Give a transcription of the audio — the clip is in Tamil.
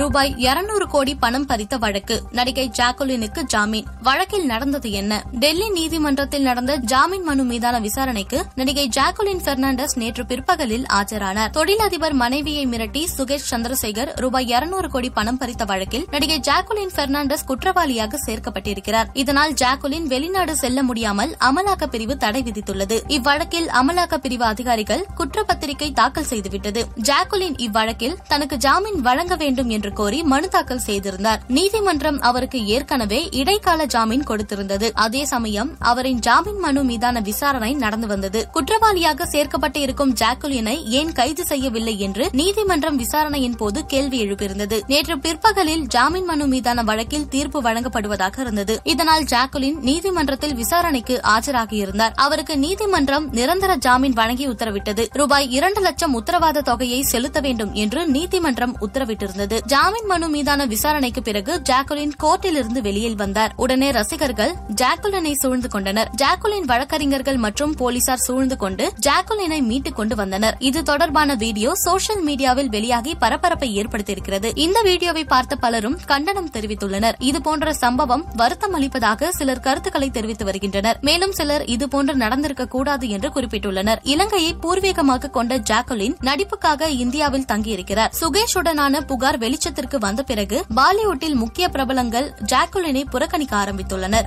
ரூபாய் 200 கோடி பணம் பறித்த வழக்கு. நடிகை ஜாக்குலினுக்கு ஜாமீன். வழக்கில் நடந்தது என்ன? டெல்லி நீதிமன்றத்தில் நடந்த ஜாமீன் மனு மீதான விசாரணைக்கு நடிகை ஜாக்குலின் பெர்னாண்டஸ் நேற்று பிற்பகலில் ஆஜரானார். தொழிலதிபர் மனைவியை மிரட்டி சுகேஷ் சந்திரசேகர் ரூபாய் 200 கோடி பணம் பறித்த வழக்கில் நடிகை ஜாக்குலின் பெர்னாண்டஸ் குற்றவாளியாக சேர்க்கப்பட்டிருக்கிறார். இதனால் ஜாக்குலின் வெளிநாடு செல்ல முடியாமல் அமலாக்க பிரிவு தடை விதித்துள்ளது. இவ்வழக்கில் அமலாக்க பிரிவு அதிகாரிகள் குற்றப்பத்திரிகை தாக்கல் செய்துவிட்டது. ஜாக்குலின் இவ்வழக்கில் தனக்கு ஜாமீன் வழங்க வேண்டும் என்று கோரி மனு தாக்கல் செய்திருந்தார். நீதிமன்றம் அவருக்கு ஏற்கனவே இடைக்கால ஜாமீன் கொடுத்திருந்தது. அதே சமயம் அவரின் ஜாமீன் மனு மீதான விசாரணை நடந்து வந்தது. குற்றவாளியாக சேர்க்கப்பட்டு இருக்கும் ஜாக்குலினை ஏன் கைது செய்யவில்லை என்று நீதிமன்றம் விசாரணையின் போது கேள்வி எழுப்பியிருந்தது. நேற்று பிற்பகலில் ஜாமீன் மனு மீதான வழக்கில் தீர்ப்பு வழங்கப்படுவதாக இருந்தது. இதனால் ஜாக்குலின் நீதிமன்றத்தில் விசாரணைக்கு ஆஜராகியிருந்தார். அவருக்கு நீதிமன்றம் நிரந்தர ஜாமீன் வழங்கி உத்தரவிட்டது. ரூபாய் இரண்டு லட்சம் உத்தரவாத தொகையை செலுத்த வேண்டும் என்று நீதிமன்றம் உத்தரவிட்டிருந்தது. ஜாமீன் மனு மீதான விசாரணைக்கு பிறகு ஜாக்குலின் கோர்ட்டிலிருந்து வெளியில் வந்தார். உடனே ரசிகர்கள் ஜாக்குலினை சூழ்ந்து கொண்டனர். ஜாக்குலின் வழக்கறிஞர்கள் மற்றும் போலீசார் சூழ்ந்து கொண்டு ஜாக்குலினை மீட்டுக் கொண்டு வந்தனர். இது தொடர்பான வீடியோ சோஷியல் மீடியாவில் வெளியாகி பரபரப்பை ஏற்படுத்தியிருக்கிறது. இந்த வீடியோவை பார்த்த பலரும் கண்டனம் தெரிவித்துள்ளனர். இதுபோன்ற சம்பவம் வருத்தம் அளிப்பதாக சிலர் கருத்துக்களை தெரிவித்து வருகின்றனர். மேலும் சிலர் இதுபோன்று நடந்திருக்க கூடாது என்று குறிப்பிட்டுள்ளனர். இலங்கையை பூர்வீகமாக கொண்ட ஜாக்குலின் நடிப்புக்காக இந்தியாவில் தங்கியிருக்கிறார். சுகேஷுடனான புகார் வெளி வெளிச்சத்திற்கு வந்த பிறகு பாலிவுட்டில் முக்கிய பிரபலங்கள் ஜாக்குலினை புறக்கணிக்க ஆரம்பித்துள்ளனர்.